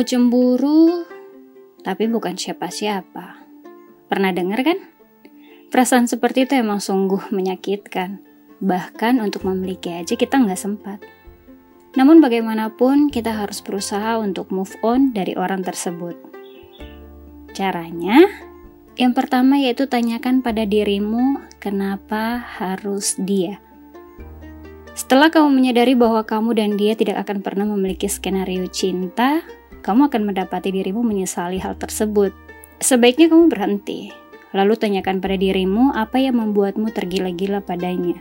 Mau cemburu, tapi bukan siapa-siapa. Pernah dengar kan? Perasaan seperti itu emang sungguh menyakitkan. Bahkan untuk memiliki aja kita nggak sempat. Namun bagaimanapun kita harus berusaha untuk move on dari orang tersebut. Caranya, yang pertama yaitu tanyakan pada dirimu kenapa harus dia. Setelah kamu menyadari bahwa kamu dan dia tidak akan pernah memiliki skenario cinta, kamu akan mendapati dirimu menyesali hal tersebut. Sebaiknya kamu berhenti, lalu tanyakan pada dirimu apa yang membuatmu tergila-gila padanya.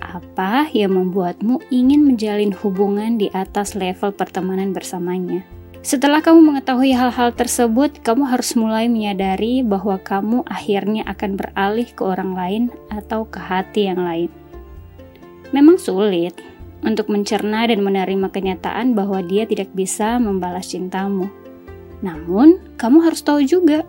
Apa yang membuatmu ingin menjalin hubungan di atas level pertemanan bersamanya? Setelah kamu mengetahui hal-hal tersebut, kamu harus mulai menyadari bahwa kamu akhirnya akan beralih ke orang lain atau ke hati yang lain. Memang sulit untuk mencerna dan menerima kenyataan bahwa dia tidak bisa membalas cintamu. Namun, kamu harus tahu juga,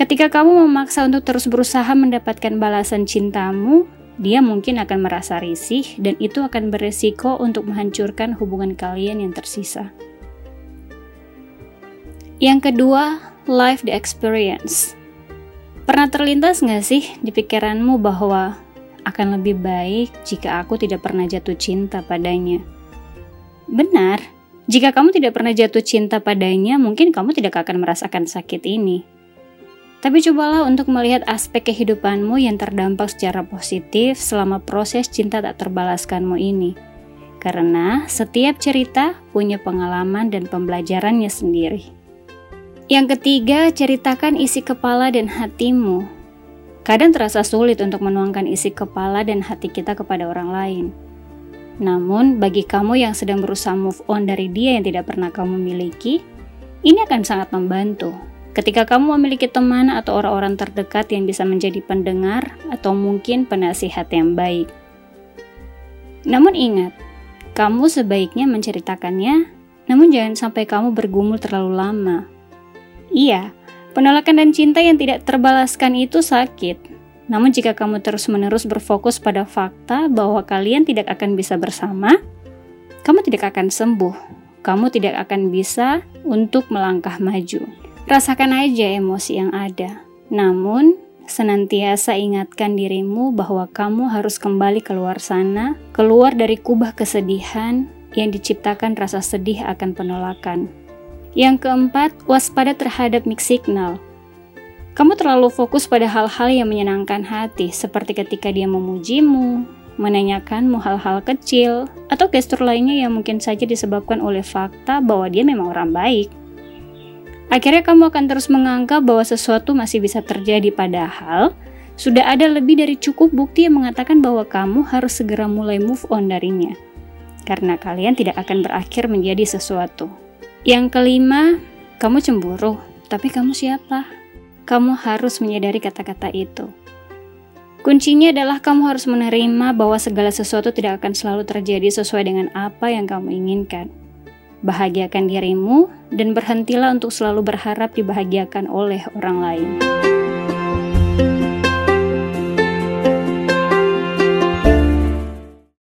ketika kamu memaksa untuk terus berusaha mendapatkan balasan cintamu, dia mungkin akan merasa risih dan itu akan beresiko untuk menghancurkan hubungan kalian yang tersisa. Yang kedua, life the experience. Pernah terlintas nggak sih di pikiranmu bahwa akan lebih baik jika aku tidak pernah jatuh cinta padanya. Benar, jika kamu tidak pernah jatuh cinta padanya, mungkin kamu tidak akan merasakan sakit ini. Tapi cobalah untuk melihat aspek kehidupanmu yang terdampak secara positif selama proses cinta tak terbalaskanmu ini. Karena setiap cerita punya pengalaman dan pembelajarannya sendiri. Yang ketiga, ceritakan isi kepala dan hatimu Kadang terasa sulit untuk menuangkan isi kepala dan hati kita kepada orang lain. Namun, bagi kamu yang sedang berusaha move on dari dia yang tidak pernah kamu miliki, ini akan sangat membantu. Ketika kamu memiliki teman atau orang-orang terdekat yang bisa menjadi pendengar atau mungkin penasihat yang baik. Namun ingat, kamu sebaiknya menceritakannya, namun jangan sampai kamu bergumul terlalu lama. Iya, Penolakan dan cinta yang tidak terbalaskan itu sakit. Namun jika kamu terus-menerus berfokus pada fakta bahwa kalian tidak akan bisa bersama, kamu tidak akan sembuh. Kamu tidak akan bisa untuk melangkah maju. Rasakan aja emosi yang ada. Namun, senantiasa ingatkan dirimu bahwa kamu harus kembali keluar sana, keluar dari kubah kesedihan yang diciptakan rasa sedih akan penolakan. Yang keempat, waspada terhadap mix signal. Kamu terlalu fokus pada hal-hal yang menyenangkan hati, seperti ketika dia memujimu, menanyakanmu hal-hal kecil, atau gestur lainnya yang mungkin saja disebabkan oleh fakta bahwa dia memang orang baik. Akhirnya kamu akan terus menganggap bahwa sesuatu masih bisa terjadi padahal sudah ada lebih dari cukup bukti yang mengatakan bahwa kamu harus segera mulai move on darinya. Karena kalian tidak akan berakhir menjadi sesuatu. Yang kelima, kamu cemburu, tapi kamu siapa? Kamu harus menyadari kata-kata itu. Kuncinya adalah kamu harus menerima bahwa segala sesuatu tidak akan selalu terjadi sesuai dengan apa yang kamu inginkan. Bahagiakan dirimu dan berhentilah untuk selalu berharap dibahagiakan oleh orang lain.